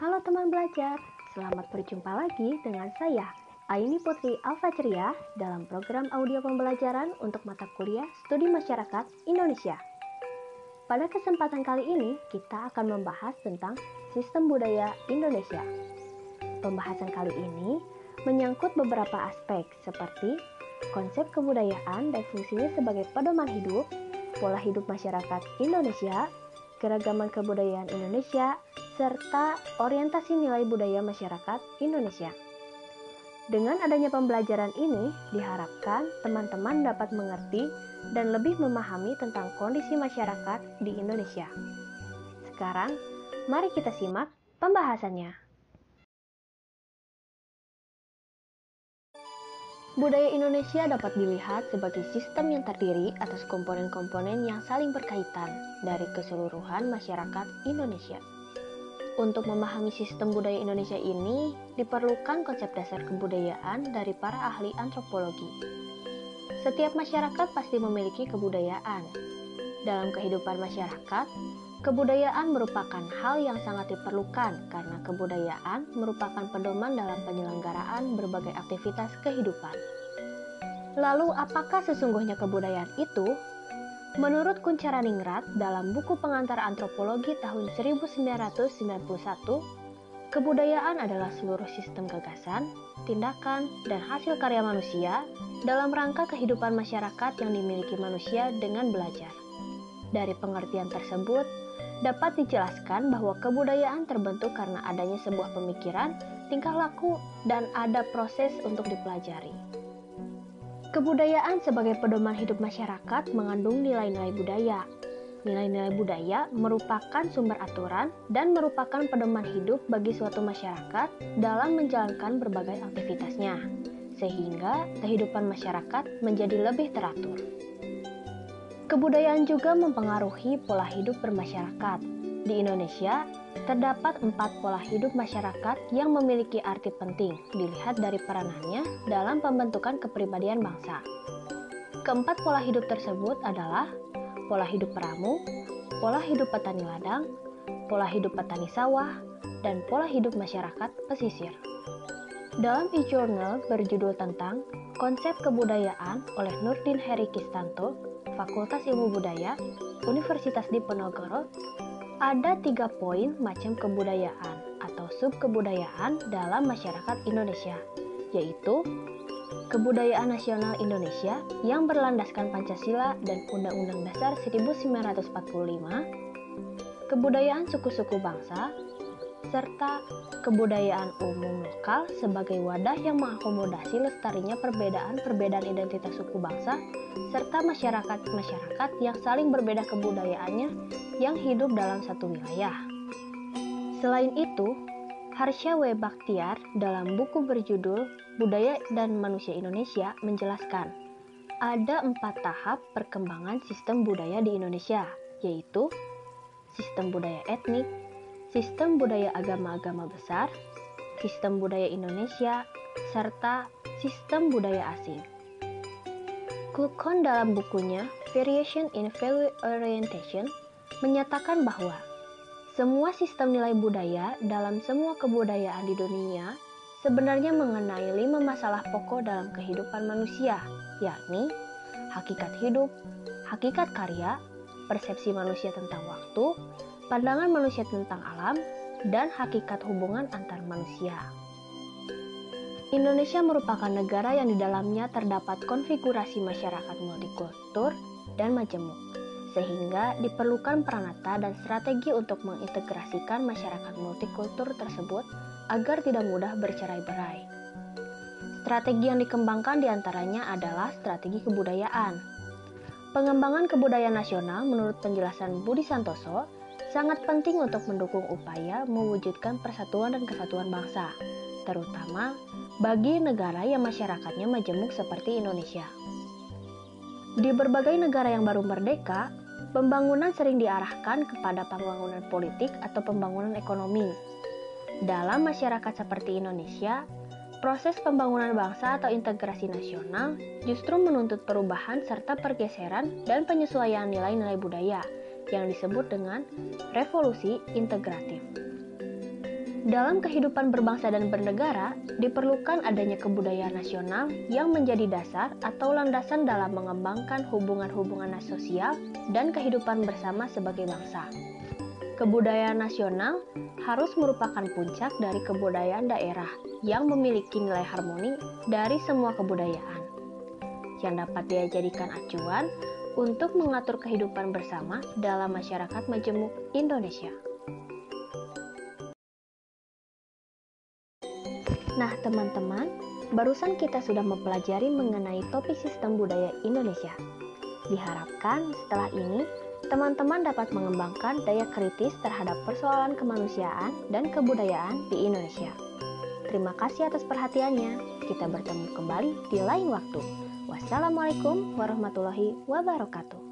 Halo teman belajar, selamat berjumpa lagi dengan saya, Aini Putri Alfa Ceria, dalam program audio pembelajaran untuk mata kuliah Studi Masyarakat Indonesia. Pada kesempatan kali ini, kita akan membahas tentang sistem budaya Indonesia. Pembahasan kali ini menyangkut beberapa aspek seperti konsep kebudayaan dan fungsinya sebagai pedoman hidup, pola hidup masyarakat Indonesia, keragaman kebudayaan Indonesia, serta orientasi nilai budaya masyarakat Indonesia. Dengan adanya pembelajaran ini, diharapkan teman-teman dapat mengerti dan lebih memahami tentang kondisi masyarakat di Indonesia. Sekarang, mari kita simak pembahasannya. Budaya Indonesia dapat dilihat sebagai sistem yang terdiri atas komponen-komponen yang saling berkaitan dari keseluruhan masyarakat Indonesia. Untuk memahami sistem budaya Indonesia ini, diperlukan konsep dasar kebudayaan dari para ahli antropologi. Setiap masyarakat pasti memiliki kebudayaan. Dalam kehidupan masyarakat, kebudayaan merupakan hal yang sangat diperlukan karena kebudayaan merupakan pedoman dalam penyelenggaraan berbagai aktivitas kehidupan. Lalu, apakah sesungguhnya kebudayaan itu? Menurut Kuncaraningrat dalam buku pengantar antropologi tahun 1991, kebudayaan adalah seluruh sistem gagasan, tindakan, dan hasil karya manusia dalam rangka kehidupan masyarakat yang dimiliki manusia dengan belajar. Dari pengertian tersebut, dapat dijelaskan bahwa kebudayaan terbentuk karena adanya sebuah pemikiran, tingkah laku, dan ada proses untuk dipelajari. Kebudayaan sebagai pedoman hidup masyarakat mengandung nilai-nilai budaya. Nilai-nilai budaya merupakan sumber aturan dan merupakan pedoman hidup bagi suatu masyarakat dalam menjalankan berbagai aktivitasnya, sehingga kehidupan masyarakat menjadi lebih teratur. Kebudayaan juga mempengaruhi pola hidup bermasyarakat. Di Indonesia, Terdapat empat pola hidup masyarakat yang memiliki arti penting dilihat dari peranannya dalam pembentukan kepribadian bangsa. Keempat pola hidup tersebut adalah pola hidup peramu, pola hidup petani ladang, pola hidup petani sawah, dan pola hidup masyarakat pesisir. Dalam e-journal berjudul tentang Konsep Kebudayaan oleh Nurdin Heri Kistanto, Fakultas Ilmu Budaya, Universitas Diponegoro, ada tiga poin macam kebudayaan atau subkebudayaan dalam masyarakat Indonesia, yaitu kebudayaan nasional Indonesia yang berlandaskan Pancasila dan Undang-Undang Dasar 1945, kebudayaan suku-suku bangsa, serta kebudayaan umum lokal sebagai wadah yang mengakomodasi lestarinya perbedaan-perbedaan identitas suku bangsa serta masyarakat-masyarakat yang saling berbeda kebudayaannya yang hidup dalam satu wilayah. Selain itu, Harsha W. Bakhtiar dalam buku berjudul Budaya dan Manusia Indonesia menjelaskan ada empat tahap perkembangan sistem budaya di Indonesia, yaitu sistem budaya etnik, sistem budaya agama-agama besar, sistem budaya Indonesia, serta sistem budaya asing. Klukon dalam bukunya Variation in Value Orientation menyatakan bahwa semua sistem nilai budaya dalam semua kebudayaan di dunia sebenarnya mengenai lima masalah pokok dalam kehidupan manusia, yakni hakikat hidup, hakikat karya, persepsi manusia tentang waktu, pandangan manusia tentang alam, dan hakikat hubungan antar manusia. Indonesia merupakan negara yang di dalamnya terdapat konfigurasi masyarakat multikultur dan majemuk sehingga diperlukan peranata dan strategi untuk mengintegrasikan masyarakat multikultur tersebut agar tidak mudah bercerai-berai. Strategi yang dikembangkan di antaranya adalah strategi kebudayaan. Pengembangan kebudayaan nasional menurut penjelasan Budi Santoso sangat penting untuk mendukung upaya mewujudkan persatuan dan kesatuan bangsa, terutama bagi negara yang masyarakatnya majemuk seperti Indonesia. Di berbagai negara yang baru merdeka, Pembangunan sering diarahkan kepada pembangunan politik atau pembangunan ekonomi. Dalam masyarakat seperti Indonesia, proses pembangunan bangsa atau integrasi nasional justru menuntut perubahan serta pergeseran dan penyesuaian nilai-nilai budaya yang disebut dengan revolusi integratif. Dalam kehidupan berbangsa dan bernegara, diperlukan adanya kebudayaan nasional yang menjadi dasar atau landasan dalam mengembangkan hubungan-hubungan sosial dan kehidupan bersama sebagai bangsa. Kebudayaan nasional harus merupakan puncak dari kebudayaan daerah yang memiliki nilai harmoni dari semua kebudayaan, yang dapat dijadikan acuan untuk mengatur kehidupan bersama dalam masyarakat majemuk Indonesia. Nah, teman-teman, barusan kita sudah mempelajari mengenai topik sistem budaya Indonesia. Diharapkan setelah ini, teman-teman dapat mengembangkan daya kritis terhadap persoalan kemanusiaan dan kebudayaan di Indonesia. Terima kasih atas perhatiannya. Kita bertemu kembali di lain waktu. Wassalamualaikum warahmatullahi wabarakatuh.